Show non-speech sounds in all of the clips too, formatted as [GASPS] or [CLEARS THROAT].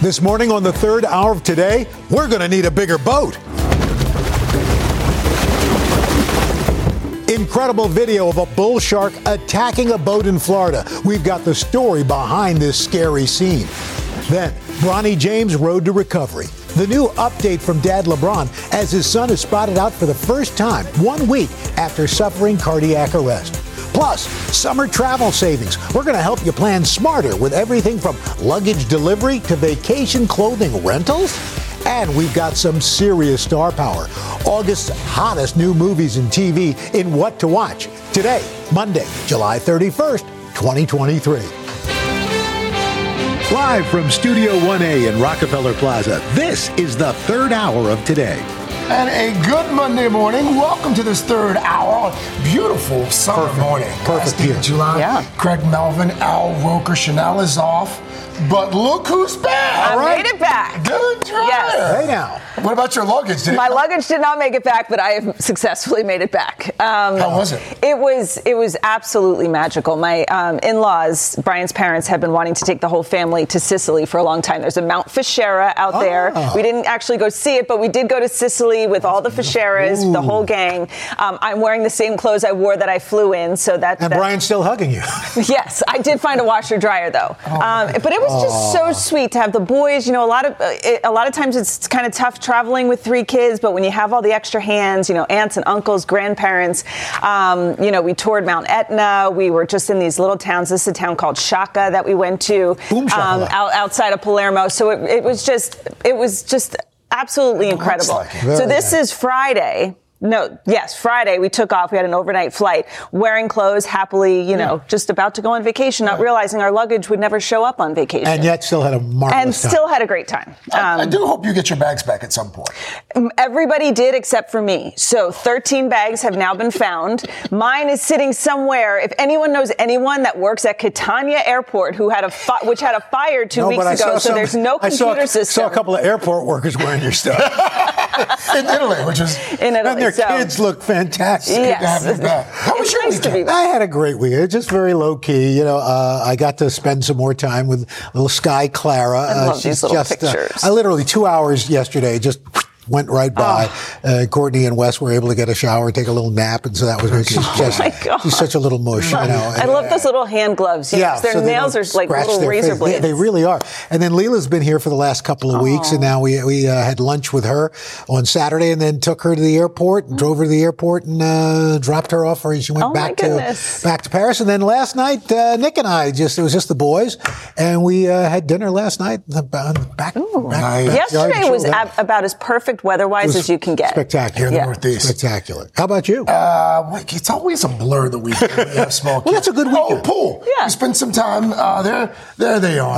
This morning on the third hour of today, we're going to need a bigger boat. Incredible video of a bull shark attacking a boat in Florida. We've got the story behind this scary scene. Then, Bronny James' road to recovery. The new update from dad LeBron as his son is spotted out for the first time one week after suffering cardiac arrest. Plus, summer travel savings. We're going to help you plan smarter with everything from luggage delivery to vacation clothing rentals. And we've got some serious star power. August's hottest new movies and TV in What to Watch. Today, Monday, July 31st, 2023. Live from Studio 1A in Rockefeller Plaza, this is the third hour of today. And a good Monday morning. Welcome to this third hour. Beautiful summer Perfect. morning. Perfect Last day of here. July. Yeah. Craig Melvin, Al Roker, Chanel is off. But look who's back. I right. made it back. Good try. Yes. Hey now. What about your luggage? Did My come- luggage did not make it back, but I have successfully made it back. Um, How was it? It was it was absolutely magical. My um, in-laws, Brian's parents, have been wanting to take the whole family to Sicily for a long time. There's a Mount Fichera out there. Oh. We didn't actually go see it, but we did go to Sicily with all the Ficheras, the whole gang. Um, I'm wearing the same clothes I wore that I flew in, so that. And that- Brian's still hugging you. [LAUGHS] Yes, I did find a washer dryer though, um, but it was just so sweet to have the boys. You know, a lot of uh, it, a lot of times it's kind of tough traveling with three kids, but when you have all the extra hands, you know, aunts and uncles, grandparents. Um, you know, we toured Mount Etna. We were just in these little towns. This is a town called Sciacca that we went to shakalaka. out, outside of Palermo. So it, it was just it was just absolutely incredible. like so this is Friday. No, yes, Friday we took off. We had an overnight flight, wearing clothes, happily, you know, just about to go on vacation, not realizing our luggage would never show up on vacation. And yet still had a marvelous and time. still had a great time. I Um, do hope you get your bags back at some point. everybody did except for me. So 13 bags have now been found. Mine is sitting somewhere. If anyone knows anyone that works at Catania Airport who had a fi- which had a fire two No, weeks ago, so some- there's no I saw, computer system. I saw a couple of airport workers wearing your stuff. [LAUGHS] In Italy, which is in Italy. And their so- kids look fantastic. Yes. to have back. How was It's your nice to weekend? be back. I had a great weekend, just very low key. You know, uh, I got to spend some more time with little Sky Clara. I love these little pictures. I literally two hours yesterday just went right by. Uh, Courtney and Wes were able to get a shower, take a little nap, and so that was she's just [LAUGHS] Oh she's such a little mush. You know, I love those little hand gloves. You know, 'cause their so nails are like little razor face. They- blades. They, really are. And then Leila's been here for the last couple of weeks, and now we we uh, had lunch with her on Saturday, and then took her to the airport, and drove her to the airport, and uh, dropped her off, or she went Oh, back to back to Paris. And then last night, uh, Nick and I just it was just the boys, and we uh, had dinner last night. uh, Back, back, back Yesterday was ab- about as perfect weather-wise as you can get. Spectacular, in Yeah. Northeast. spectacular. How about you? Uh, like, it's always a blur the weekend when you have small kids. [LAUGHS] Well, that's a good weekend. Oh, pool. Yeah. You spend some time uh, there. There they are.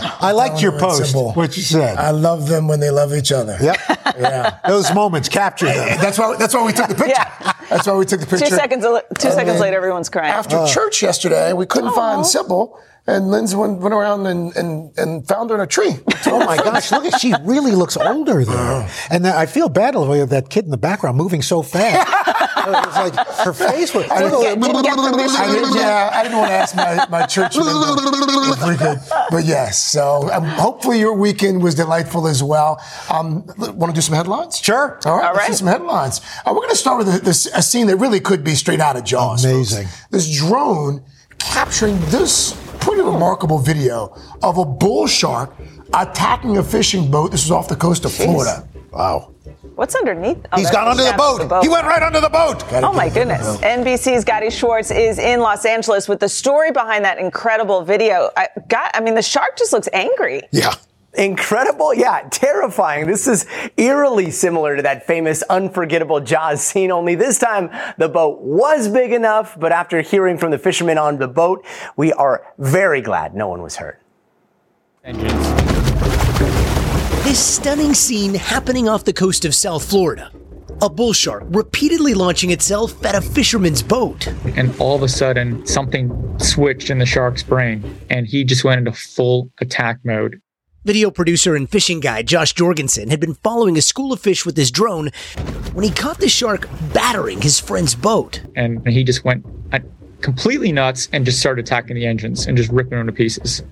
There's- I liked your post, simple. what you said. I love them when they love each other. Yep. Yeah. Those moments capture them. That's why. That's why we took the picture. Yeah. That's why we took the picture. Two seconds. Two And seconds later, everyone's crying. After oh. church yesterday, we couldn't find Sybil, and Lindsay went, went around and, and, and found her in a tree. Oh my [LAUGHS] gosh, look at she really looks older there. And then I feel bad the way of that kid in the background moving so fast. [LAUGHS] was like her face was I didn't, didn't. I didn't- yeah, I didn't want to ask my, my church if we could, but yes. So um, hopefully your weekend was delightful as well. Um, want to do some headlines? Sure. All right, All let's do some headlines. Uh, we're going to start with a, this, a scene that really could be straight out of Jaws. folks. Amazing. This drone capturing this pretty remarkable video of a bull shark attacking a fishing boat. This was off the coast of Florida. Wow. What's underneath? Oh, He's that's gone under the shaft boat. He went right under the boat. Oh my goodness. NBC's Gadi Schwartz is in Los Angeles with the story behind that incredible video. I got I mean the shark just looks angry. Yeah. Incredible? Yeah, terrifying. This is eerily similar to that famous unforgettable Jaws scene, only this time the boat was big enough, but after hearing from the fishermen on the boat, we are very glad no one was hurt. Engines. This stunning scene happening off the coast of South Florida. A bull shark repeatedly launching itself at a fisherman's boat. And all of a sudden, something switched in the shark's brain, and he just went into full attack mode. Video producer and fishing guide Josh Jorgensen had been following a school of fish with his drone when he caught the shark battering his friend's boat. And he just went uh, completely nuts and just started attacking the engines and just ripping them to pieces.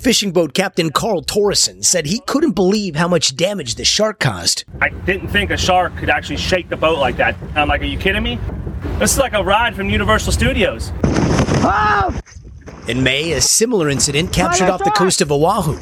Fishing boat captain Carl Torreson said he couldn't believe how much damage the shark caused. I didn't think a shark could actually shake the boat like that. I'm like, are you kidding me? This is like a ride from Universal Studios. In May, a similar incident captured off the coast of Oahu.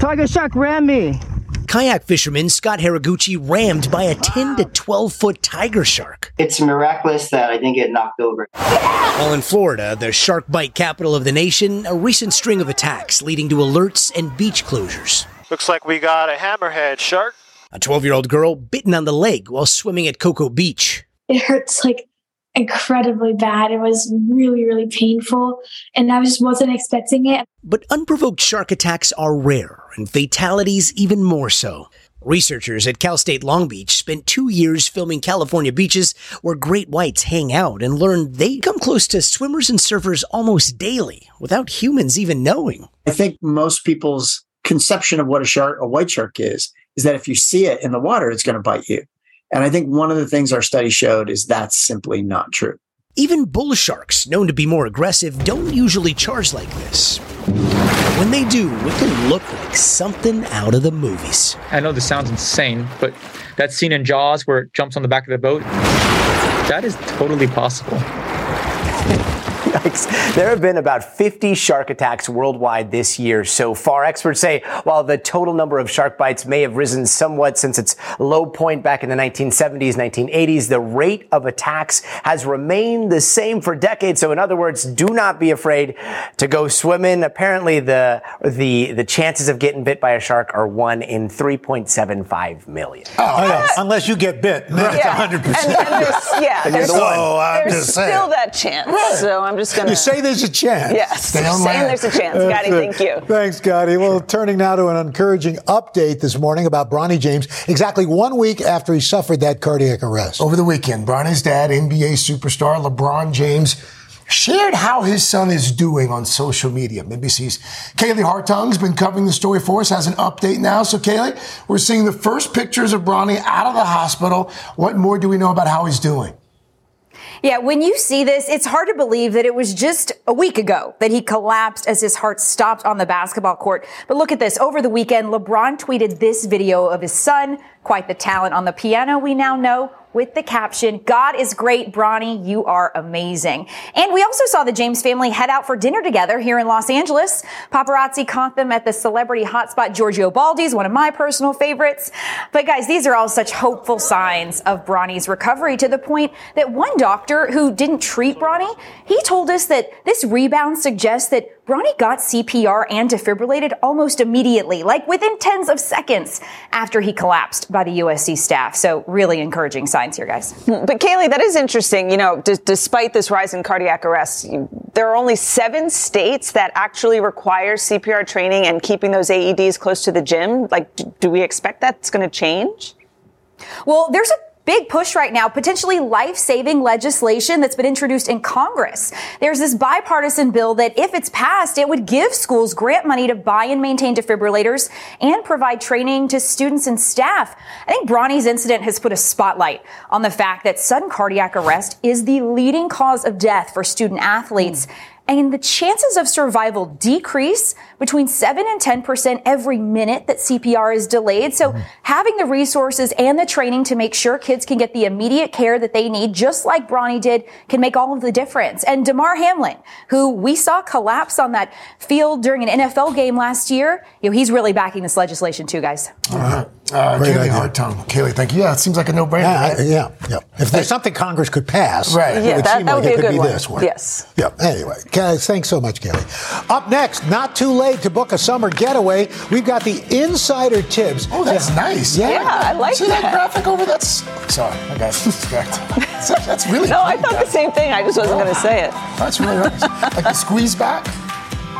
Tiger shark ran me. Kayak fisherman Scott Haraguchi rammed by a 10 to 12 foot tiger shark. It's miraculous that I didn't get knocked over. While in Florida, the shark bite capital of the nation, a recent string of attacks leading to alerts and beach closures. Looks like we got a hammerhead shark. A 12 year old girl bitten on the leg while swimming at Cocoa Beach. It hurts like incredibly bad. It was really, really painful, and I just wasn't expecting it. But unprovoked shark attacks are rare, and fatalities even more so. Researchers at Cal State Long Beach spent two years filming California beaches where great whites hang out and learned they come close to swimmers and surfers almost daily without humans even knowing. I think most people's conception of what a shark, a white shark is, is that if you see it in the water, it's going to bite you. And I think one of the things our study showed is that's simply not true. Even bull sharks, known to be more aggressive, don't usually charge like this. When they do, it can look like something out of the movies. I know this sounds insane, but that scene in Jaws where it jumps on the back of the boat, that is totally possible. Yikes. There have been about 50 shark attacks worldwide this year so far. Experts say while the total number of shark bites may have risen somewhat since its low point back in the 1970s, 1980s, the rate of attacks has remained the same for decades. So in other words, do not be afraid to go swimming. Apparently the, the, the chances of getting bit by a shark are one in 3.75 million. Oh, oh yeah. Unless you get bit, then it's 100%. And, and there's, yeah, [LAUGHS] And you're there's, the. So, oh, I'm there's just saying. still that chance. So I'm just gonna. You say there's a chance. yes. Stay on saying land. there's a chance, That's Scotty. it. Thank you. Thanks, Scotty. Well, turning now to an encouraging update this morning about Bronny James, exactly one week after he suffered that cardiac arrest. Over the weekend, Bronny's dad, NBA superstar LeBron James, shared how his son is doing on social media. NBC's Kaylee Hartung's been covering the story for us, has an update now. So, Kaylee, we're seeing the first pictures of Bronny out of the hospital. What more do we know about how he's doing? Yeah, when you see this, it's hard to believe that it was just a week ago that he collapsed as his heart stopped on the basketball court. But look at this. Over the weekend, LeBron tweeted this video of his son, quite the talent on the piano we now know, with the caption, God is great, Bronny, you are amazing. And we also saw the James family head out for dinner together here in Los Angeles. Paparazzi caught them at the celebrity hotspot Giorgio Baldi's, one of my personal favorites. But guys, these are all such hopeful signs of Bronny's recovery to the point that one doctor who didn't treat Bronny, he told us that this rebound suggests that Bronny got CPR and defibrillated almost immediately, like within tens of seconds after he collapsed by the USC staff. So really encouraging signs here, guys. But Kaylee, that is interesting. You know, d- despite this rise in cardiac arrests, you- there are only seven states that actually require CPR training and keeping those AEDs close to the gym. Like, d- do we expect that's going to change? Well, there's a big push right now, potentially life-saving legislation that's been introduced in Congress. There's this bipartisan bill that if it's passed, it would give schools grant money to buy and maintain defibrillators and provide training to students and staff. I think Bronny's incident has put a spotlight on the fact that sudden cardiac arrest is the leading cause of death for student athletes. Hmm. And the chances of survival decrease between 7 and 10% every minute that CPR is delayed. So mm-hmm. having the resources and the training to make sure kids can get the immediate care that they need, just like Bronny did, can make all of the difference. And Damar Hamlin, who we saw collapse on that field during an NFL game last year, you know, he's really backing this legislation too, guys. All right. Uh, Great Kaylee idea. Hartung. Kaylee, thank you. Yeah, it seems like a no-brainer. Yeah, right? Yeah, yeah. If there's something Congress could pass, Right. it Yeah, would that- seem that like would be it a could good be one. this one. Yes. Yeah. Anyway, guys, thanks so much, Kelly. Up next, not too late to book a summer getaway. We've got the insider tips. Oh, that's nice. Yeah. Yeah, I like See that. that graphic over? That's sorry, I got distracted. That's, that's really [LAUGHS] No, I cute, thought the same thing. I just wasn't going to say it. That's really nice. Like the squeeze back.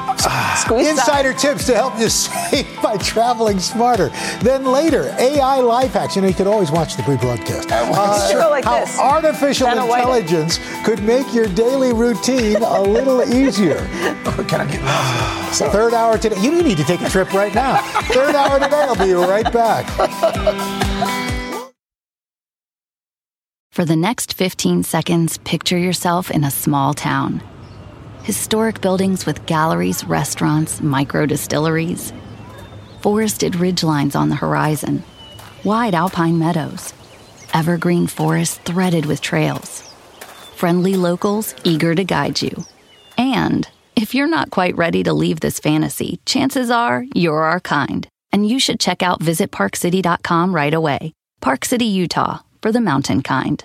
Ah. Squeeze Insider tips to help you [LAUGHS] save by traveling smarter. Then later, AI life hacks. You know, you could always watch the rebroadcast. We uh, should go like how this. artificial Vanna White. intelligence could make your daily routine a little easier. [LAUGHS] Oh, can I get lost? Third hour today. You need to take a trip right now. Third hour today. I'll be right back. For the next 15 seconds, picture yourself in a small town. Historic buildings with galleries, restaurants, micro distilleries. Forested ridgelines on the horizon. Wide alpine meadows. Evergreen forests threaded with trails. Friendly locals eager to guide you. And if you're not quite ready to leave this fantasy, chances are you're our kind. And you should check out visitparkcity.com right away. Park City, Utah, for the mountain kind.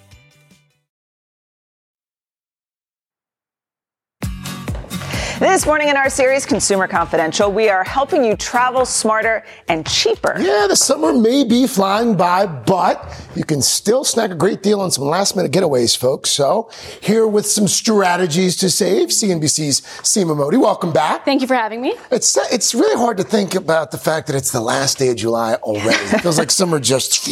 This morning in our series, Consumer Confidential, we are helping you travel smarter and cheaper. Yeah, the summer may be flying by, but you can still snag a great deal on some last minute getaways, folks. So, here with some strategies to save, CNBC's Seema Mody. Welcome back. Thank you for having me. It's it's really hard to think about the fact that it's the last day of July already. It feels like summer just. [LAUGHS]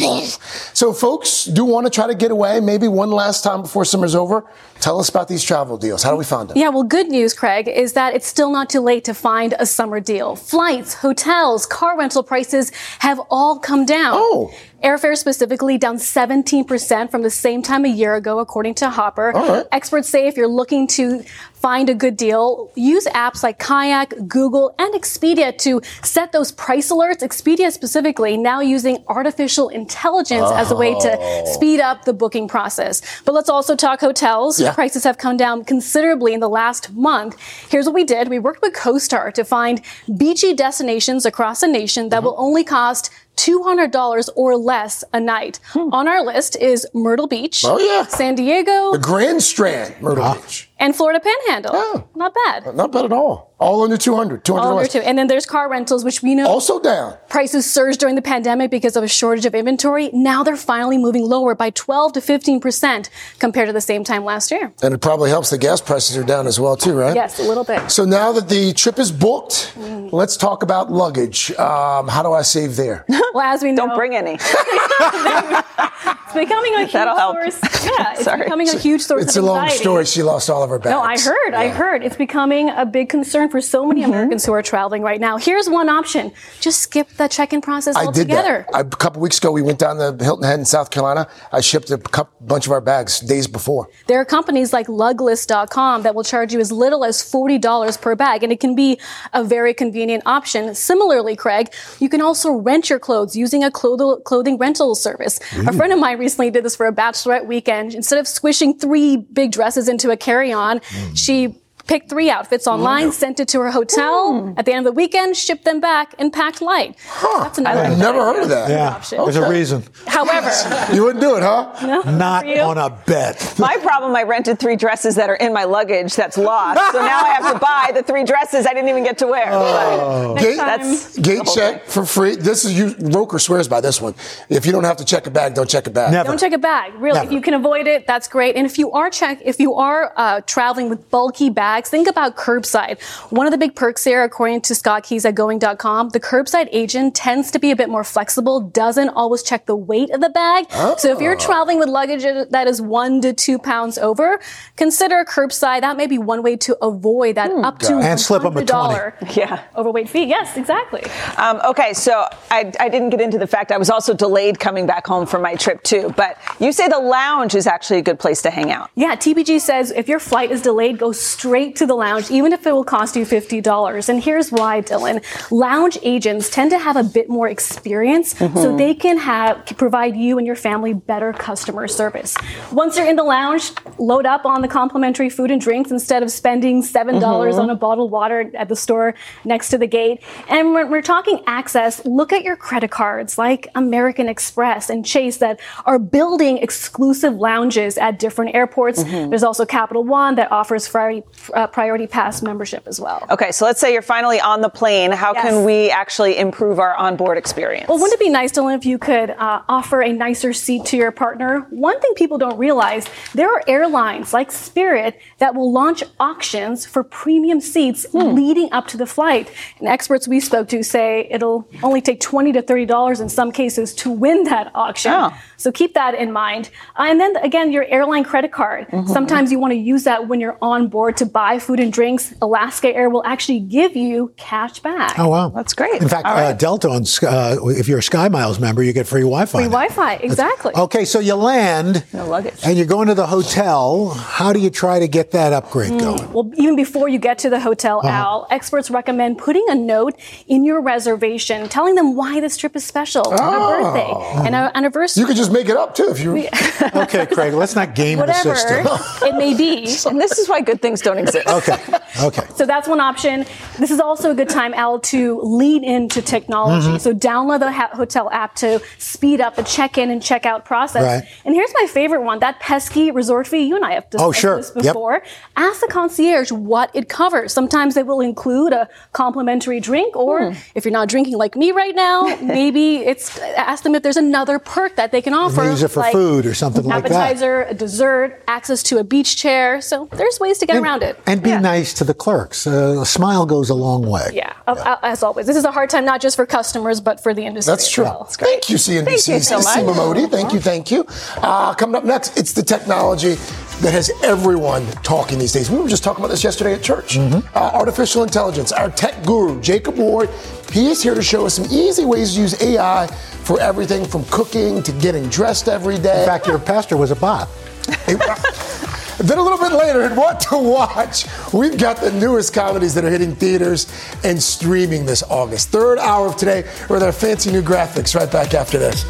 So, folks do want to try to get away, maybe one last time before summer's over. Tell us about these travel deals. How do we find them? Yeah, well, good news, Craig, is that it's still not too late to find a summer deal. Flights, hotels, car rental prices have all come down. Oh. Airfare specifically down 17% from the same time a year ago, according to Hopper. Right. Experts say if you're looking to find a good deal, use apps like Kayak, Google, and Expedia to set those price alerts. Expedia specifically now using artificial intelligence as a way to Oh. speed up the booking process. But let's also talk hotels. Yeah. Prices have come down considerably in the last month. Here's what we did. We worked with CoStar to find beachy destinations across the nation that mm-hmm. will only cost $200 or less a night. Hmm. On our list is Myrtle Beach, Oh, yeah. San Diego, The Grand Strand, Myrtle ah. Beach. And Florida Panhandle. Oh. Not bad. Not bad at all. All under 200. 200 All under two. And then there's car rentals, which we know Also down. prices surged during the pandemic because of a shortage of inventory. Now they're finally moving lower by 12 to 15% compared to the same time last year. And it probably helps the gas prices are down as well, too, right? Yes, a little bit. So now that the trip is booked, Mm. let's talk about luggage. Um, how do I save there? [LAUGHS] Well, as we know, Don't bring any. [LAUGHS] [LAUGHS] it's becoming a huge That'll help. source. Yeah, it's Sorry. becoming a huge source It's of a long anxiety. story. She lost all of her bags. No, I heard. I heard. It's becoming a big concern for so many Mm-hmm. Americans who are traveling right now. Here's one option: just skip the check-in process I did altogether. that. I, a couple weeks ago, we went down to Hilton Head in South Carolina. I shipped a couple, bunch of our bags days before. There are companies like Lugless.com that will charge you as little as $40 per bag, and it can be a very convenient option. Similarly, Craig, you can also rent your clothes using a cloth- clothing rental service. A friend of mine recently did this for a bachelorette weekend. Instead of squishing three big dresses into a carry-on, Hmm. she picked three outfits online, sent it to her hotel. At the end of the weekend, shipped them back and packed light. That's another I've never heard of that. Yeah, option. there's a reason. However, [LAUGHS] You wouldn't do it, huh? Not on a bet. [LAUGHS] My problem, I rented three dresses that are in my luggage that's lost. So [LAUGHS] now I have to buy the three dresses I didn't even get to wear. Oh. Gate, That's gate whole check for free. This is you. Roker swears by this one. If you don't have to check a bag, don't check a bag. Never. Don't check a bag. Really, if you can avoid it, that's great. And if you are check, if you are uh, traveling with bulky bags. Bags, think about curbside. One of the big perks here, according to Scott Keyes at going.com, the curbside agent tends to be a bit more flexible, doesn't always check the weight of the bag. Oh. So if you're traveling with luggage that is one to two pounds over, consider curbside. That may be one way to avoid that hmm, up to and slip them a dollar yeah. overweight fee. Yes, exactly. Um, okay, so I, I didn't get into the fact I was also delayed coming back home from my trip too. But you say the lounge is actually a good place to hang out. Yeah, TPG says if your flight is delayed, go straight to the lounge, even if it will cost you $50. And here's why, Dylan. Lounge agents tend to have a bit more experience, mm-hmm. so they can have provide you and your family better customer service. Once you're in the lounge, load up on the complimentary food and drinks instead of spending $7 mm-hmm. on a bottled water at the store next to the gate. And when we're talking access, look at your credit cards like American Express and Chase that are building exclusive lounges at different airports. Mm-hmm. There's also Capital One that offers priority, uh, priority pass membership as well. Okay, so let's say you're finally on the plane. How yes. can we actually improve our onboard experience? Well, wouldn't it be nice, Dylan, if you could uh, offer a nicer seat to your partner? One thing people don't realize there are airlines like Spirit that will launch auctions for premium seats hmm. leading up to the flight. And experts we spoke to say it'll only take 20 to $30 in some cases to win that auction. Oh. So keep that in mind. Uh, and then again, your airline credit card. Mm-hmm. Sometimes you want to use that when you're on board to buy food and drinks. Alaska Air will actually give you cash back. Oh, wow. That's great. In fact, uh, right. uh, Delta, on, uh, if you're a Sky Miles member, you get free Wi Fi. Free Wi Fi, exactly. That's, okay, so you land. No luggage. And you're going to the hotel. How do you try to get that upgrade mm. going? Well, even before you get to the hotel, uh-huh. Al, experts recommend putting a note in your reservation telling them why this trip is special oh. on a birthday and an anniversary. You could just make it up too if you. [LAUGHS] okay, Craig, let's not game Whatever the system. it may be. [LAUGHS] And this is why good things don't exist. [LAUGHS] [LAUGHS] Okay, okay. So that's one option. This is also a good time, Al, to lean into technology. Mm-hmm. So download the ha- hotel app to speed up the check-in and check-out process. Right. And here's my favorite one: that pesky resort fee. You and I have discussed oh, sure. this before. Yep. Ask the concierge what it covers. Sometimes they will include a complimentary drink, or hmm. if you're not drinking like me right now, [LAUGHS] maybe it's ask them if there's another perk that they can offer. Use it for like food or something like that. Appetizer, a dessert, access to a beach chair. So there's ways to get and, around it. And be yeah. nice to the clerks. Uh, a smile goes a long way. Yeah, yeah, as always. This is a hard time not just for customers, but for the industry. That's true. Well. Thank you, CNBC. Thank you so much. Mody. Thank you, thank you. Uh, coming up next, it's the technology that has everyone talking these days. We were just talking about this yesterday at church. Mm-hmm. Uh, artificial intelligence. Our tech guru, Jacob Ward, he is here to show us some easy ways to use AI for everything from cooking to getting dressed every day. In fact, your pastor was a bot. [LAUGHS] Then a little bit later, and what to watch, we've got the newest comedies that are hitting theaters and streaming this August. Third hour of today with our fancy new graphics right back after this.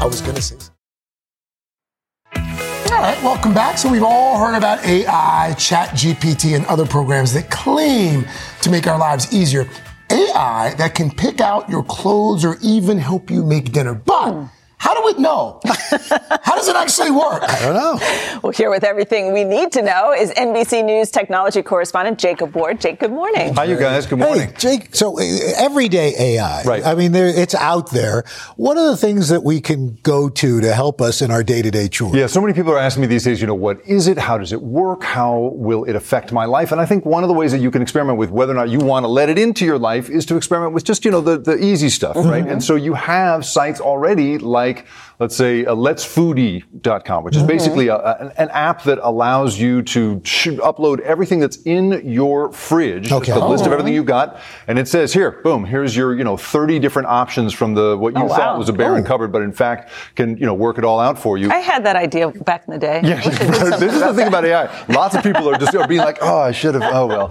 I was going to say. All right, welcome back. So we've all heard about AI, Chat GPT, and other programs that claim to make our lives easier. AI that can pick out your clothes or even help you make dinner. But how do we know? [LAUGHS] How does it actually work? I don't know. Well, here with everything we need to know is NBC News technology correspondent Jacob Ward. Jake, good morning. Hi, you guys. Good morning. Hey, Jake. So uh, everyday AI. Right. I mean, there, it's out there. What are the things that we can go to to help us in our day-to-day chores? Yeah. So many people are asking me these days. You know, what is it? How does it work? How will it affect my life? And I think one of the ways that you can experiment with whether or not you want to let it into your life is to experiment with just you know the the easy stuff, mm-hmm. right? And so you have sites already like like let's say uh, letsfoodie.com, which is mm-hmm. basically a, a, an app that allows you to sh- upload everything that's in your fridge, okay. the oh. list of everything you've got, and it says here, boom, here's your you know 30 different options from the what you oh, thought wow. was a barren oh. cupboard, but in fact can you know work it all out for you. I had that idea back in the day. Yeah, [LAUGHS] this is the thing about AI. Lots of people are just you know, being like, oh, I should have. Oh well.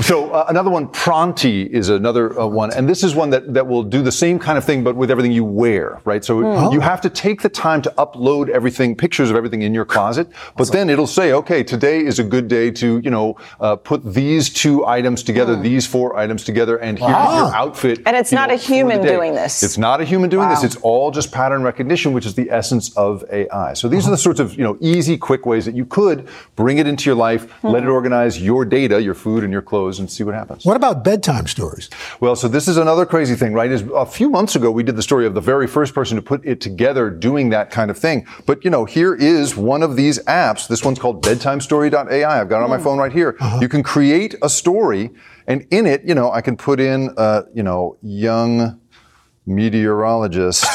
So uh, another one, Pronti is another uh, one, and this is one that that will do the same kind of thing, but with everything you wear, right? So mm. you have to take take the time to upload everything, pictures of everything in your closet, but awesome. then it'll say, okay, today is a good day to, you know, uh, put these two items together, mm. these four items together, and here's your outfit. And it's not know, a human doing this. It's not a human doing wow. this. It's all just pattern recognition, which is the essence of AI. So these uh-huh. are the sorts of, you know, easy, quick ways that you could bring it into your life, mm. let it organize your data, your food and your clothes, and see what happens. What about bedtime stories? Well, so this is another crazy thing, right? Is a few months ago we did the story of the very first person to put it together doing that kind of thing. But you know, here is one of these apps. This one's called bedtimestory.ai. I've got it on my phone right here. You can create a story and in it, you know, I can put in, uh, you know, young meteorologist. [LAUGHS]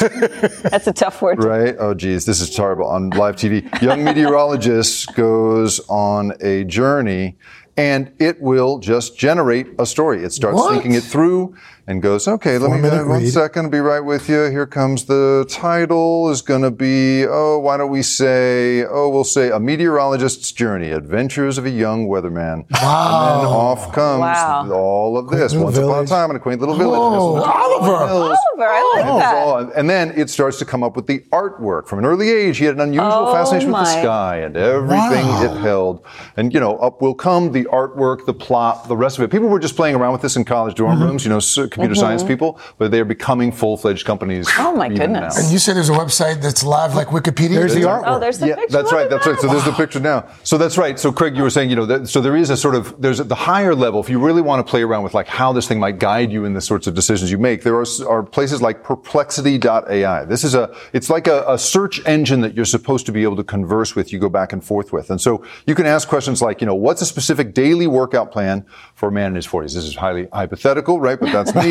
That's a tough word. Right? Oh, geez, this is terrible on live TV. Young meteorologist [LAUGHS] goes on a journey and it will just generate a story. It starts What? thinking it through and goes, okay, let me Four-minute one read. second, be right with you. Here comes the title is going to be, oh, why don't we say, oh, we'll say a meteorologist's journey, adventures of a young weatherman. Wow. And then off comes Wow. all of this. Little Once upon a time in a quaint little village. Oh, There's some Oliver. hills. Oliver, I like Oh, that. all- and then it starts to come up with the artwork. From an early age, he had an unusual Oh, fascination with the sky and everything Wow. it held. And, you know, up will come the artwork, the plot, the rest of it. People were just playing around with this in college dorm Mm-hmm. rooms, you know, s- computer science mm-hmm. people, but they're becoming full-fledged companies. Oh, my goodness. now. And you say there's a website that's live like Wikipedia? There's the artwork. Oh, there's the yeah, picture. that's right. That's right. So there's the picture now. So that's right. So Craig, you were saying, you know, that, so there is a sort of there's the higher level. If you really want to play around with like how this thing might guide you in the sorts of decisions you make, there are, are places like Perplexity.ai. This is a it's like a, a search engine that you're supposed to be able to converse with. You go back and forth with, and so you can ask questions like, you know, what's a specific daily workout plan for a man in his 40s? This is highly hypothetical, right? But that's [LAUGHS]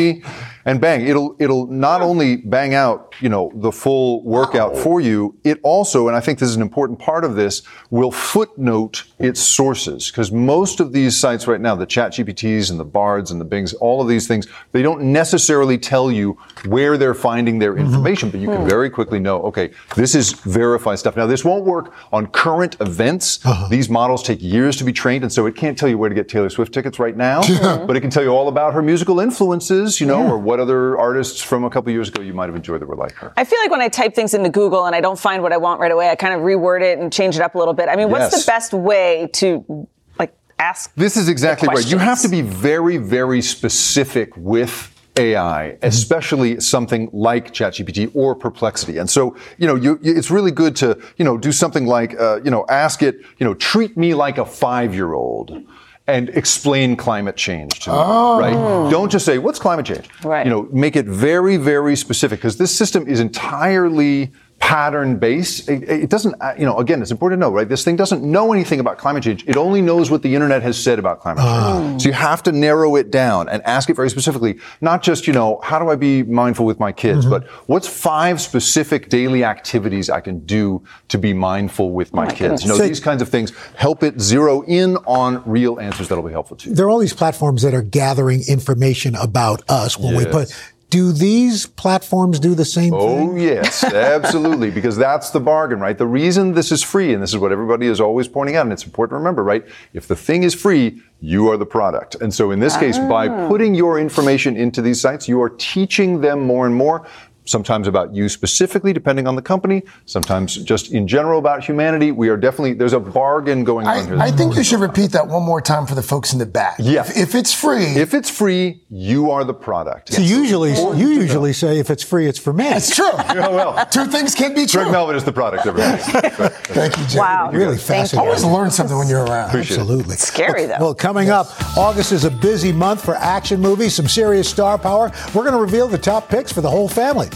And bang, it'll it'll not only bang out, you know, the full workout oh. for you, it also, and I think this is an important part of this, will footnote its sources. Because most of these sites right now, the chat GPTs and the bards and the bings, all of these things, they don't necessarily tell you where they're finding their mm-hmm. information, but you can hmm. very quickly know, okay, this is verified stuff. Now, this won't work on current events. Uh-huh. These models take years to be trained, and so it can't tell you where to get Taylor Swift tickets right now, [LAUGHS] but it can tell you all about her musical influences, you know, or what other artists from a couple years ago you might have enjoyed that were like her. I feel like when I type things into Google and I don't find what I want right away, I kind of reword it and change it up a little bit. I mean, what's Yes. the best way to like ask? This is exactly right. You have to be very, very specific with AI, especially something like ChatGPT or Perplexity. And so, you know, you, you- it's really good to, you know, do something like, uh, you know, ask it, you know, treat me like a five-year-old and explain climate change to me, oh. right? Don't just say, what's climate change? Right. You know, make it very, very specific because this system is entirely pattern based. It, it doesn't, uh, you know, again, it's important to know, right? This thing doesn't know anything about climate change. It only knows what the internet has said about climate change. So you have to narrow it down and ask it very specifically, not just, you know, how do I be mindful with my kids, but what's five specific daily activities I can do to be mindful with my, kids? You know, So- these kinds of things help it zero in on real answers that'll be helpful to you. There are all these platforms that are gathering information about us when we put. Do these platforms do the same oh, thing? Oh, yes, [LAUGHS] absolutely, because that's the bargain, right? The reason this is free, and this is what everybody is always pointing out, and it's important to remember, right? If the thing is free, you are the product. And so in this case, by ah. putting your information into these sites, you are teaching them more and more. Sometimes about you specifically, depending on the company. Sometimes just in general about humanity. We are definitely there's a bargain going on here. I, I think you should repeat that one more time for the folks in the back. Yeah. If, if it's free, if it's free, you are the product. So usually, you usually say if it's free, it's for me. it's true. [LAUGHS] Yeah, well, Two things can be true. Craig Melvin is the product, everybody. [LAUGHS] Thank you, Jim. Wow. Really Thank you. Always learn something when you're around. Appreciate it. Absolutely. Scary, though. Well, coming up, August is a busy month for action movies, some serious star power. We're going to reveal the top picks for the whole family.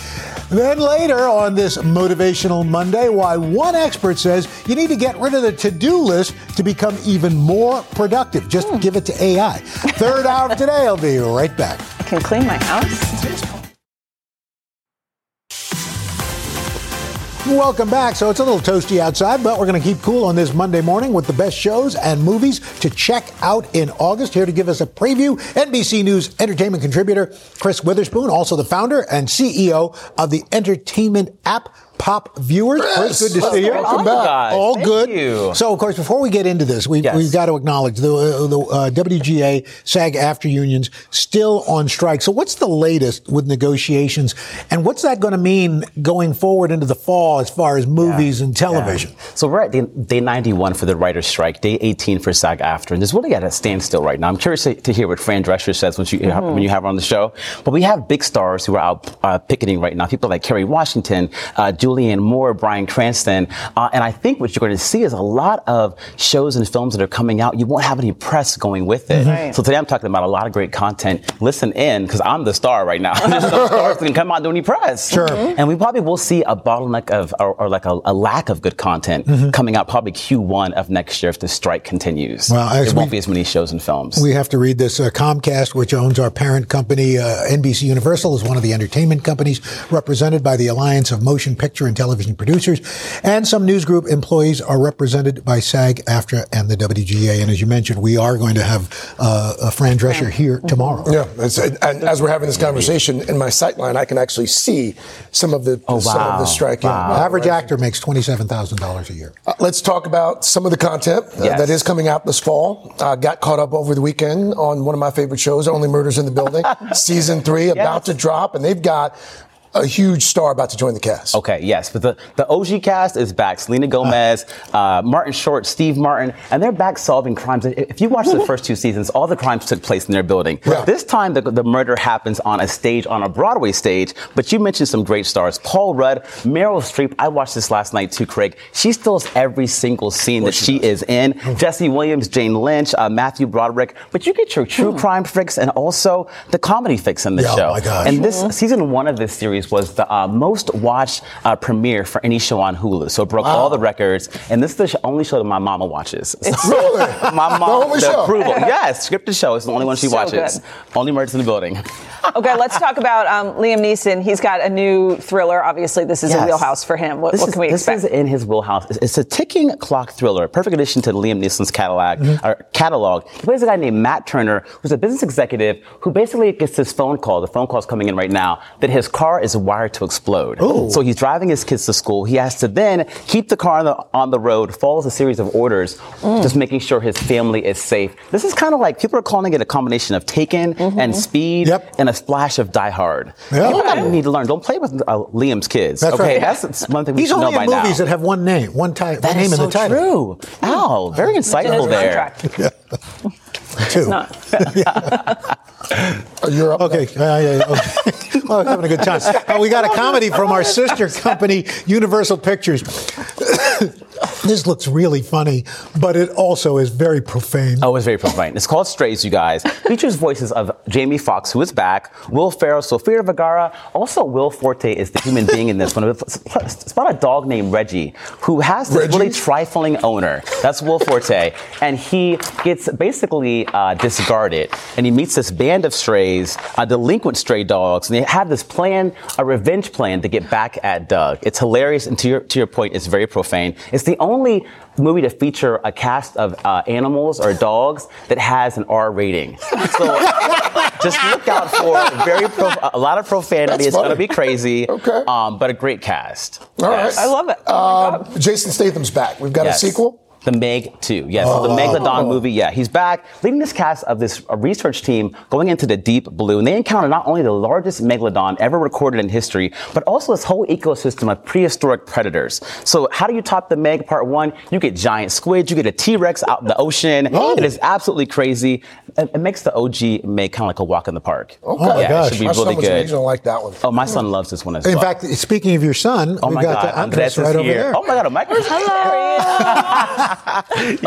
Then later on this Motivational Monday, why one expert says you need to get rid of the to do list to become even more productive. Just hmm. give it to AI. Third hour of today, I'll be right back. I can clean my house. Welcome back. So it's a little toasty outside, but we're going to keep cool on this Monday morning with the best shows and movies to check out in August. Here to give us a preview, NBC News entertainment contributor Chris Witherspoon, also the founder and CEO of the entertainment app Pop Viewers. Chris, good to see you. Welcome back. All Thank good. you. So, of course, before we get into this, we, Yes. we've got to acknowledge the, uh, the uh, WGA, SAG-AFTRA unions still on strike. So, what's the latest with negotiations, and what's that going to mean going forward into the fall as far as movies and television? So we're at day, day 91 for the writer's strike, day 18 for SAG-AFTRA, and it's really at a standstill right now. I'm curious to, to hear what Fran Drescher says when, you when you have her on the show. But we have big stars who are out uh, picketing right now. People like Kerry Washington, uh, Julia Julianne Moore, Bryan Cranston. Uh, and I think what you're going to see is a lot of shows and films that are coming out. You won't have any press going with it. Mm-hmm. So today I'm talking about a lot of great content. Listen in, because I'm the star right now. [LAUGHS] [LAUGHS] Stars that can come out doing any press. Sure. And we probably will see a bottleneck of, or, or like a, a lack of good content Mm-hmm. coming out probably Q1 of next year if the strike continues. Well, as there won't be as many shows and films. We have to read this. Uh, Comcast, which owns our parent company, uh, NBC Universal, is one of the entertainment companies represented by the Alliance of Motion Picture and Television Producers. And some news group employees are represented by SAG, AFTRA, and the WGA. And as you mentioned, we are going to have uh, Fran Drescher here tomorrow. Yeah, it's, and as we're having this conversation in my sight line, I can actually see some of the Oh, some of the wow. strike. Wow. Average actor makes $27,000 a year. Uh, let's talk about some of the content uh, Yes. that is coming out this fall. Uh, got caught up over the weekend on one of my favorite shows, Only Murders in the Building, [LAUGHS] season three, about to drop, and they've got a huge star about to join the cast. Okay, yes, but the, the OG cast is back. Selena Gomez, uh, Martin Short, Steve Martin, and they're back solving crimes. If if you watch the first two seasons, all the crimes took place in their building. This time, the, the murder happens on a stage, on a Broadway stage. But you mentioned some great stars: Paul Rudd, Meryl Streep. I watched this last night too, Craig. She steals every single scene that she, is in. Jesse Williams, Jane Lynch, uh, Matthew Broderick. But you get your true crime fix and also the comedy fix in the Yeah, oh show. my gosh. And this season one of this series was the uh, most watched uh, premiere for any show on Hulu. So it broke all the records. And this is the sh- only show that my mama watches. [LAUGHS] really? my mom, The only show? approval. [LAUGHS] Yes, scripted show. It's the only one she So watches. good. Only Murders in the Building. [LAUGHS] Okay, let's talk about um, Liam Neeson. He's got a new thriller. Obviously, this is Yes. a wheelhouse for him. What, what is, can we this expect? This is in his wheelhouse. It's- It's a ticking clock thriller, perfect addition to Liam Neeson's catalog. Mm-hmm. Or catalog. He plays a guy named Matt Turner, who's a business executive who basically gets this phone call. The phone call's coming in right now that his car is wired to explode. So he's driving his kids to school. He has to then keep the car on the, on the road, follows a series of orders, Mm. just making sure his family is safe. This is kind of like people are calling it a combination of Taken and Speed and a splash of Die Hard. Yeah. People gotta need to learn. Don't play with uh, Liam's kids. That's okay, right. that's, one thing we He's should know only by in movies that have one name, one, ti- one That name is in the title. true. Al, very insightful there. [LAUGHS] Two. [LAUGHS] You're up. Okay. Uh, yeah, okay. well, having a good time. Uh, we got a comedy from our sister company, Universal Pictures. This looks really funny, but it also is very profane. Oh, it's very profane. It's called Strays, you guys. [LAUGHS] Features voices of Jamie Foxx, who is back, Will Ferrell, Sofia Vergara. Also, Will Forte is the human being in this one. It's about a dog named Reggie, who has this Reggie? really trifling owner. That's Will Forte. and he gets basically uh, discarded. And he meets this band of strays, uh, delinquent stray dogs, and they have this plan, a revenge plan to get back at Doug. It's hilarious, and to your, to your point, it's very profane. It's the only movie to feature a cast of uh, animals or dogs that has an R rating. So [LAUGHS] just look out for very pro- a lot of profanity. That's it's going to be crazy. [LAUGHS] Okay. Um, but a great cast. All right. Yes. I love it. Um, Jason Statham's back. We've got Yes. a sequel. The Meg 2. Yes, so the Oh. Megalodon movie. Yeah, he's back leading this cast of this uh, research team going into the deep blue. And they encounter not only the largest Megalodon ever recorded in history, but also this whole ecosystem of prehistoric predators. So, how do you top the Meg Part 1? You get giant squid, you get a T Rex out in the ocean. Oh. It is absolutely crazy. It, it makes the OG Meg kind of like a walk in the park. Okay. Oh my yeah, gosh. it should be My really son was good. amazing. I like that one. Oh, my son loves this one as In well. In fact, speaking of your son, Oh we've my got God, the Andres Andres is right over here. Oh my God, a Andres is here.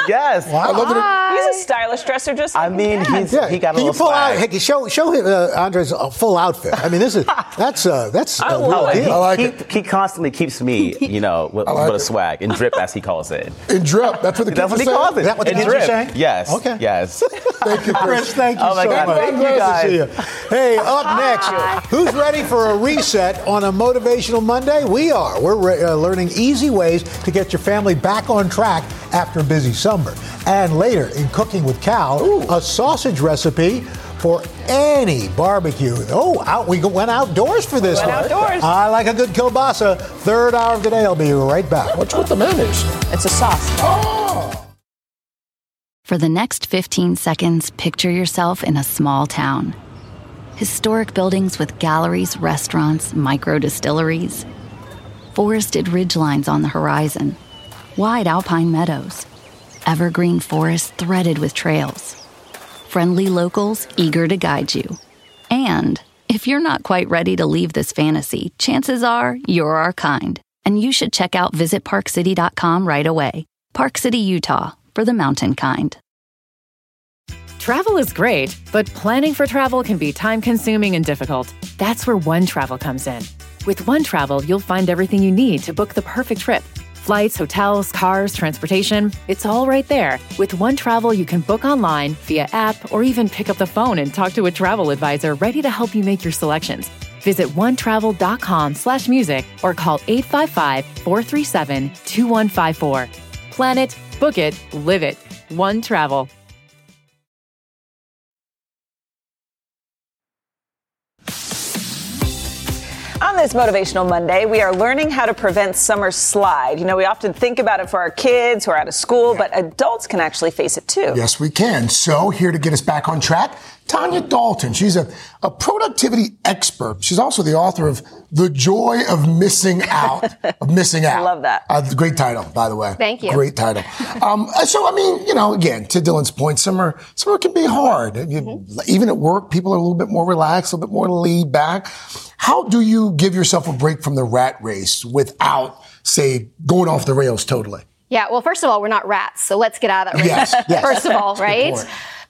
yes. I love that. He's a stylish dresser, just I like mean, his dad. he's Yeah, he got a can you little pull out? Hey, show show him, uh, Andres a full outfit. I mean, this is [LAUGHS] that's uh, that's a real deal. I like he, it. he constantly keeps me, you know, [LAUGHS] with, like with a swag and drip, as he calls it. In drip. That's what the [LAUGHS] That's what kids he calls it. Is that what the In kids are drip. saying? Yes. Okay. Yes. Thank you, Chris, Chris. thank you Oh my so God, much. thank you, Glad guys. to see you. Hey, up next, who's ready for a reset on a motivational Monday? We are. We're re- uh, learning easy ways to get your family back on track after a busy summer. And later, in Cooking with Cal, a sausage recipe for any barbecue. Oh, out we went outdoors for this Went one. outdoors. I like a good kielbasa. Third hour of the day. I'll be right back. What's with the mayonnaise? It's a sauce. Oh. For the next 15 seconds, picture yourself in a small town. Historic buildings with galleries, restaurants, micro distilleries. Forested ridgelines on the horizon. Wide alpine meadows. Evergreen forests threaded with trails. Friendly locals eager to guide you. And if you're not quite ready to leave this fantasy, chances are you're our kind. And you should check out visitparkcity.com right away. Park City, Utah, for the mountain kind. Travel is great, but planning for travel can be time consuming and difficult. That's where One Travel comes in. With One Travel, you'll find everything you need to book the perfect trip. Flights, hotels, cars, transportation, it's all right there. With One Travel, you can book online, via app, or even pick up the phone and talk to a travel advisor ready to help you make your selections. Visit onetravel.com slash music or call 855-437-2154. Plan it, book it, live it. One Travel. This Motivational Monday, we are learning how to prevent summer slide. You know, we often think about it for our kids who are out of school, but adults can actually face it too. Yes, we can. So, here to get us back on track, Tanya Dalton. She's a, a productivity expert. She's also the author of The Joy of Missing Out. [LAUGHS] of Missing Out. I love that. Uh, great title, by the way. Thank you. Great title. Um, so, I mean, you know, again, to Dylan's point, summer, summer can be hard. You, Mm-hmm. Even at work, people are a little bit more relaxed, a little bit more laid back. How do you give yourself a break from the rat race without, say, going off the rails totally? Yeah, well, first of all, we're not rats, so let's get out of that. Yes, [LAUGHS] yes. First of all, right?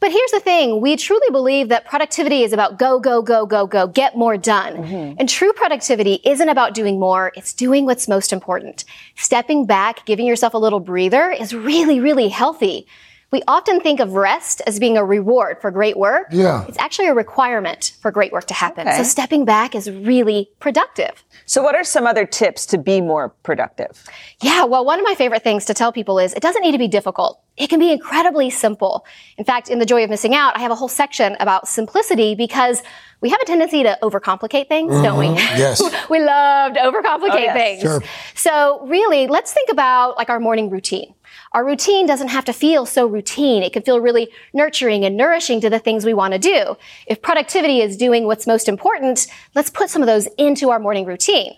But here's the thing we truly believe that productivity is about go, go, go, go, go, get more done. Mm-hmm. And true productivity isn't about doing more, it's doing what's most important. Stepping back, giving yourself a little breather is really, really healthy. We often think of rest as being a reward for great work. Yeah. It's actually a requirement for great work to happen. Okay. So stepping back is really productive. So, what are some other tips to be more productive? Yeah, well, one of my favorite things to tell people is it doesn't need to be difficult. It can be incredibly simple. In fact, in The Joy of Missing Out, I have a whole section about simplicity because we have a tendency to overcomplicate things, don't we? Mhm. Yes. [LAUGHS] we love to overcomplicate Oh, yes. things. Sure. So really, let's think about like our morning routine. Our routine doesn't have to feel so routine. It can feel really nurturing and nourishing to the things we want to do. If productivity is doing what's most important, let's put some of those into our morning routine.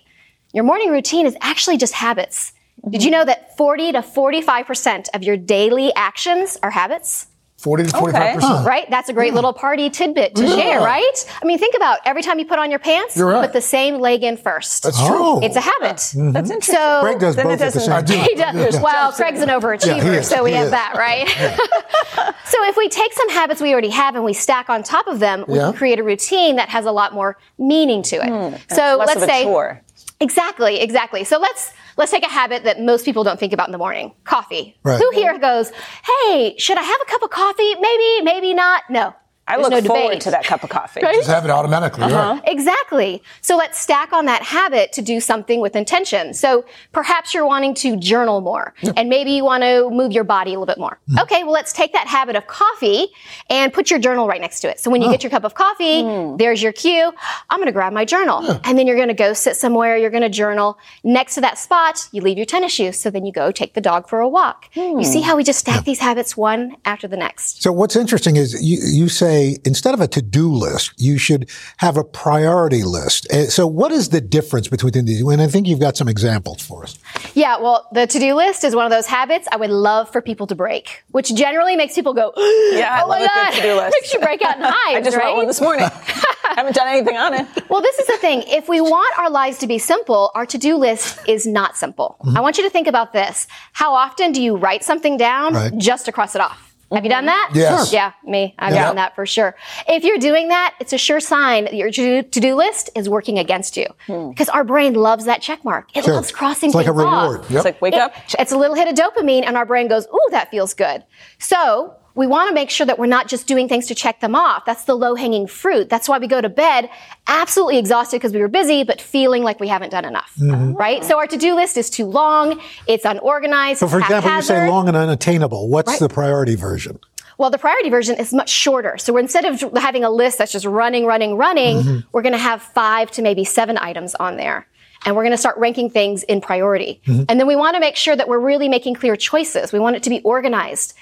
Your morning routine is actually just habits. Did you mm-hmm. know that 40 to 45% of your daily actions are habits? 40 to 45%. Right? That's a great little party tidbit to Yeah. share, right? I mean, think about every time you put on your pants, You're right. put the same leg in first. That's true. Oh. It's a habit. Mhm. That's interesting. So Craig does Then it both at the same time. He does. Well, Craig's an overachiever, Yeah, so we He have is. that, right? [LAUGHS] so if we take some habits we already have and we stack on top of them, we Yeah. can create a routine that has a lot more meaning to it. Hmm. So let's say chore. Exactly, exactly. So let's let's take a habit that most people don't think about in the morning. Coffee. Right. Who here goes, "Hey, should I have a cup of coffee? Maybe, maybe not." No. I There's look no forward debate. to that cup of coffee. Right? Just have it automatically. Uh-huh. Right. Exactly. So let's stack on that habit to do something with intention. So perhaps you're wanting to journal more and maybe you want to move your body a little bit more. Hmm. Okay, well, let's take that habit of coffee and put your journal right next to it. So when you Oh. get your cup of coffee, there's your cue. I'm going to grab my journal. And then you're going to go sit somewhere, you're going to journal. Next to that spot, you leave your tennis shoes. So then you go take the dog for a walk. You see how we just stack these habits one after the next. So what's interesting is you, you say instead of a to-do list, you should have a priority list. Uh, So what is the difference between these? And I think you've got some examples for us. Yeah, well, the to-do list is one of those habits I would love for people to break, which generally makes people go, [GASPS] Yeah, I oh love my a God. to-do list. makes you break out in [LAUGHS] hives, I just right? wrote one this morning. [LAUGHS] I haven't done anything on it. Well, this is the thing. If we want our lives to be simple, our to-do list is not simple. I want you to think about this. How often do you write something down Right. just to cross it off? Have you done that? Yes. Yeah, me. I've Yeah. done that for sure. If you're doing that, it's a sure sign that your to- to-do list is working against you. Hmm. Because our brain loves that check mark. It Sure. loves crossing check. It's like a things off. reward. Yep. It's like wake It- up. It's a little hit of dopamine, and our brain goes, "Ooh, that feels good." So we want to make sure that we're not just doing things to check them off. That's the low hanging fruit. That's why we go to bed absolutely exhausted because we were busy, but feeling like we haven't done enough. Mhm. Right? So our to do list is too long. It's unorganized. So for example, you say long and unattainable. What's Right. the priority version? Well, the priority version is much shorter. So instead of having a list that's just running, running, running, Mhm. we're going to have five to maybe seven items on there. And we're going to start ranking things in priority. Mhm. And then we want to make sure that we're really making clear choices. We want it to be organized.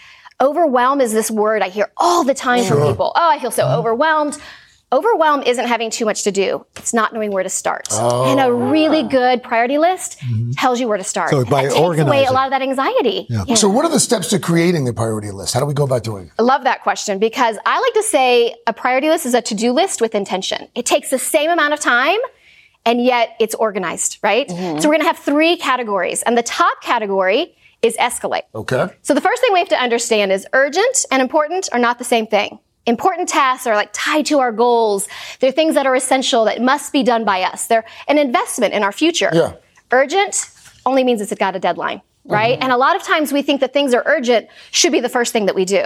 Overwhelm is this word I hear all the time from people. Oh, I feel so overwhelmed. Overwhelm isn't having too much to do. It's not knowing where to start. Oh. And a really good priority list tells you where to start. So by that takes away a lot of that anxiety. Yeah. So, what are the steps to creating the priority list? How do we go about doing it? I love that question because I like to say a priority list is a to do list with intention. It takes the same amount of time and yet it's organized, right? Mm-hmm. So we're going to have three categories, and the top category is escalate. Okay. So the first thing we have to understand is urgent and important are not the same thing. Important tasks are like tied to our goals. They're things that are essential that must be done by us. They're an investment in our future. Yeah. Urgent only means it's got a deadline, right? Mm-hmm. And a lot of times we think that things are urgent should be the first thing that we do.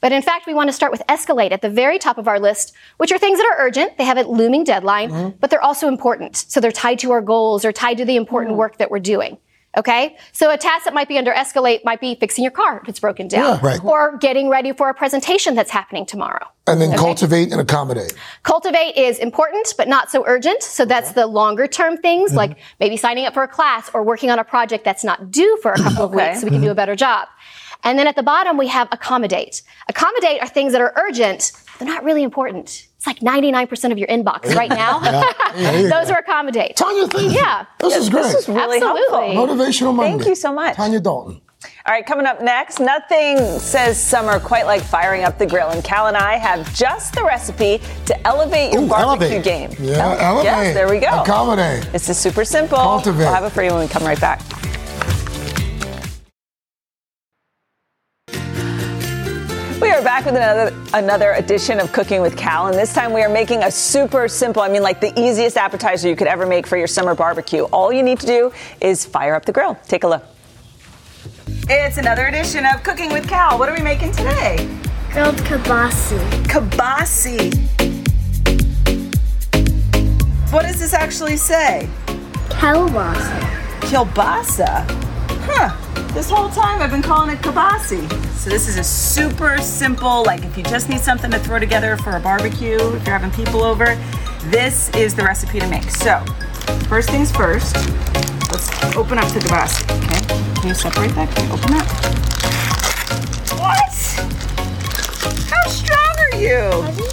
But in fact, we want to start with escalate at the very top of our list, which are things that are urgent. They have a looming deadline, mm-hmm. but they're also important. So they're tied to our goals or tied to the important mm-hmm. work that we're doing. Okay? So a task that might be under escalate might be fixing your car if it's broken down. Yeah, right. Or getting ready for a presentation that's happening tomorrow. And then Okay? cultivate and accommodate. Cultivate is important, but not so urgent. So that's the longer term things, Mm-hmm. like maybe signing up for a class or working on a project that's not due for a couple of [CLEARS THROAT] Okay. weeks so we can do Mm-hmm. a better job. And then at the bottom, we have accommodate. Accommodate are things that are urgent, they're not really important. It's like 99% of your inbox right [LAUGHS] now. There [LAUGHS] you Those go. are accommodate. Tanya, thank you. Yeah. This is great. This is really Absolutely. helpful. Motivational Monday. Thank you so much. Tanya Dalton. All right, coming up next, nothing says summer quite like firing up the grill. And Cal and I have just the recipe to elevate your Ooh, barbecue elevate. game. Yeah, Cal- elevate. Yes, there we go. Accommodate. This is super simple. Cultivate. We'll have it for you when we come right back. Back with another another edition of Cooking with Cal, and this time we are making a super simple, I mean like the easiest appetizer you could ever make for your summer barbecue. All you need to do is fire up the grill. Take a look. It's another edition of Cooking with Cal. What are we making today? Grilled kabasi. Kabasi. What does this actually say? Kielbasa. Kielbasa. Huh. This whole time I've been calling it kabasi. So this is a super simple, like if you just need something to throw together for a barbecue, if you're having people over, this is the recipe to make. So, first things first, let's open up the kabasi, okay? Can you separate that? Can you open that? What? How strong are you?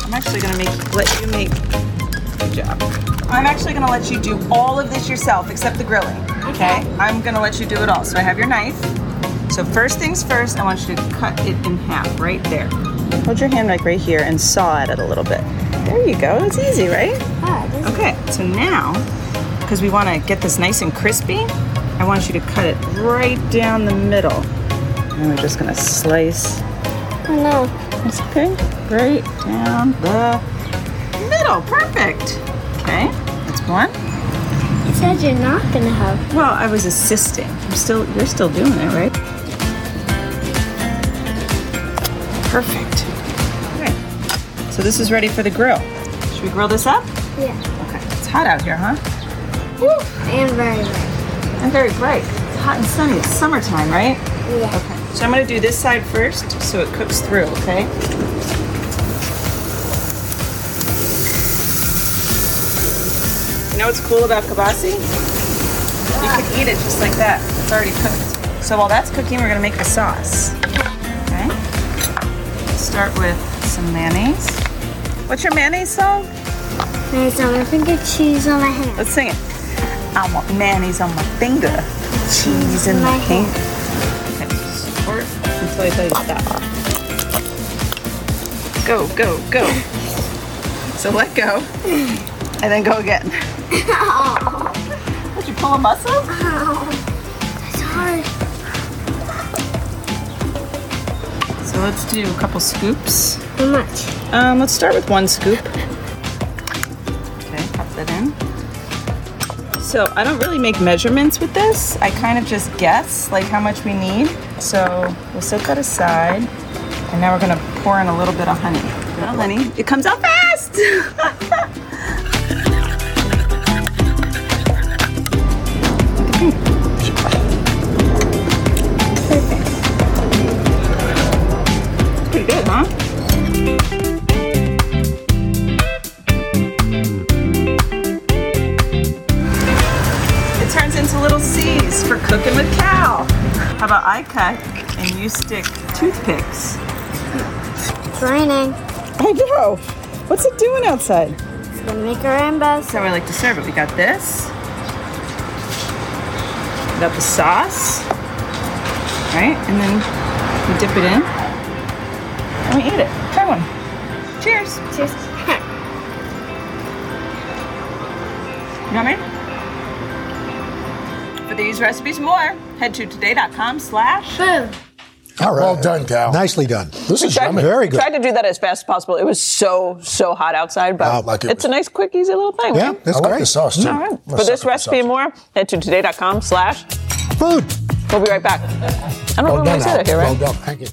I'm actually gonna make let you make good job. I'm actually gonna let you do all of this yourself except the grilling. Okay? I'm gonna let you do it all. So I have your knife. So first things first, I want you to cut it in half right there. Hold your hand like right here and saw at it a little bit. There you go. That's easy, right? Okay, so now, because we want to get this nice and crispy, I want you to cut it right down the middle. And we're just gonna slice. Oh no. That's okay. Right down the middle. Perfect. Okay, that's one. You said you're not gonna have. Well, I was assisting. I'm still, you're still doing it, right? Perfect. Okay. So this is ready for the grill. Should we grill this up? Yeah. Okay. It's hot out here, huh? Woo. And very red. And very bright. It's hot and sunny. It's summertime, right? Yeah. Okay. So I'm gonna do this side first so it cooks through, okay? Know what's cool about kabasi? You can eat it just like that. It's already cooked. So while that's cooking, we're gonna make the sauce. Okay? Start with some mayonnaise. What's your mayonnaise song? There's on my finger, cheese on my hand. Let's sing it. I want mayonnaise on my finger, cheese in my hand. Okay, support until I tell you to stop. Go, go, go. So let go, and then go again. [LAUGHS] Did you pull a muscle? It's hard. So let's do a couple scoops. How much? Um, let's start with one scoop. Okay, pop that in. So I don't really make measurements with this. I kind of just guess like how much we need. So we'll set that aside. And now we're gonna pour in a little bit of honey. Little honey. It comes out fast! [LAUGHS] about cut and you stick toothpicks? It's raining. I know. What's it doing outside? It's gonna make a rainbow. That's how I like to serve it. We got this. We got the sauce. Right? And then we dip it in. And we eat it. Try one. Cheers. Cheers. Yummy. For these recipes and more, head to today.com slash food. All right. Well done, Cal. Nicely done. This is yummy. Very good. Tried to do that as fast as possible. It was so so hot outside, but Wow, like it it's a nice, quick, easy little thing. Yeah, right? that's I like great. the sauce too. All right. I'm For this recipe and more, head to today.com slash food. We'll be right back. I don't Well know done, if I said Al. here, right? Well done. Thank you.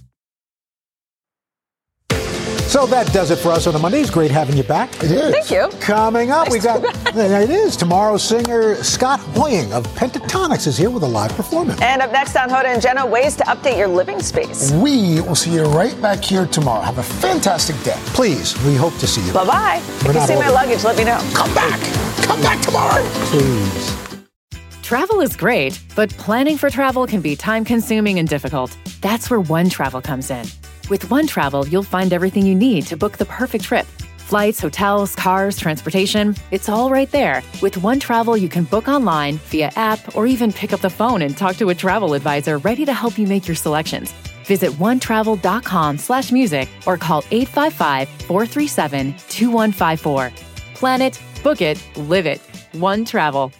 So that does it for us on a Monday. It's great having you back. It is. Thank you. Coming up, we've got [LAUGHS] it is tomorrow. singer Scott Hoying of Pentatonix is here with a live performance. And up next on Hoda and Jenna, ways to update your living space. We will see you right back here tomorrow. Have a fantastic day. Please, we hope to see you. Bye bye. If you see my luggage, let me know. Come back. Come back tomorrow. Please. Travel is great, but planning for travel can be time consuming and difficult. That's where One Travel comes in. With One Travel, you'll find everything you need to book the perfect trip. Flights, hotels, cars, transportation, it's all right there. With One Travel, you can book online, via app, or even pick up the phone and talk to a travel advisor ready to help you make your selections. Visit onetravel.com slash music or call 855-437-2154. Plan it, book it, live it. One Travel.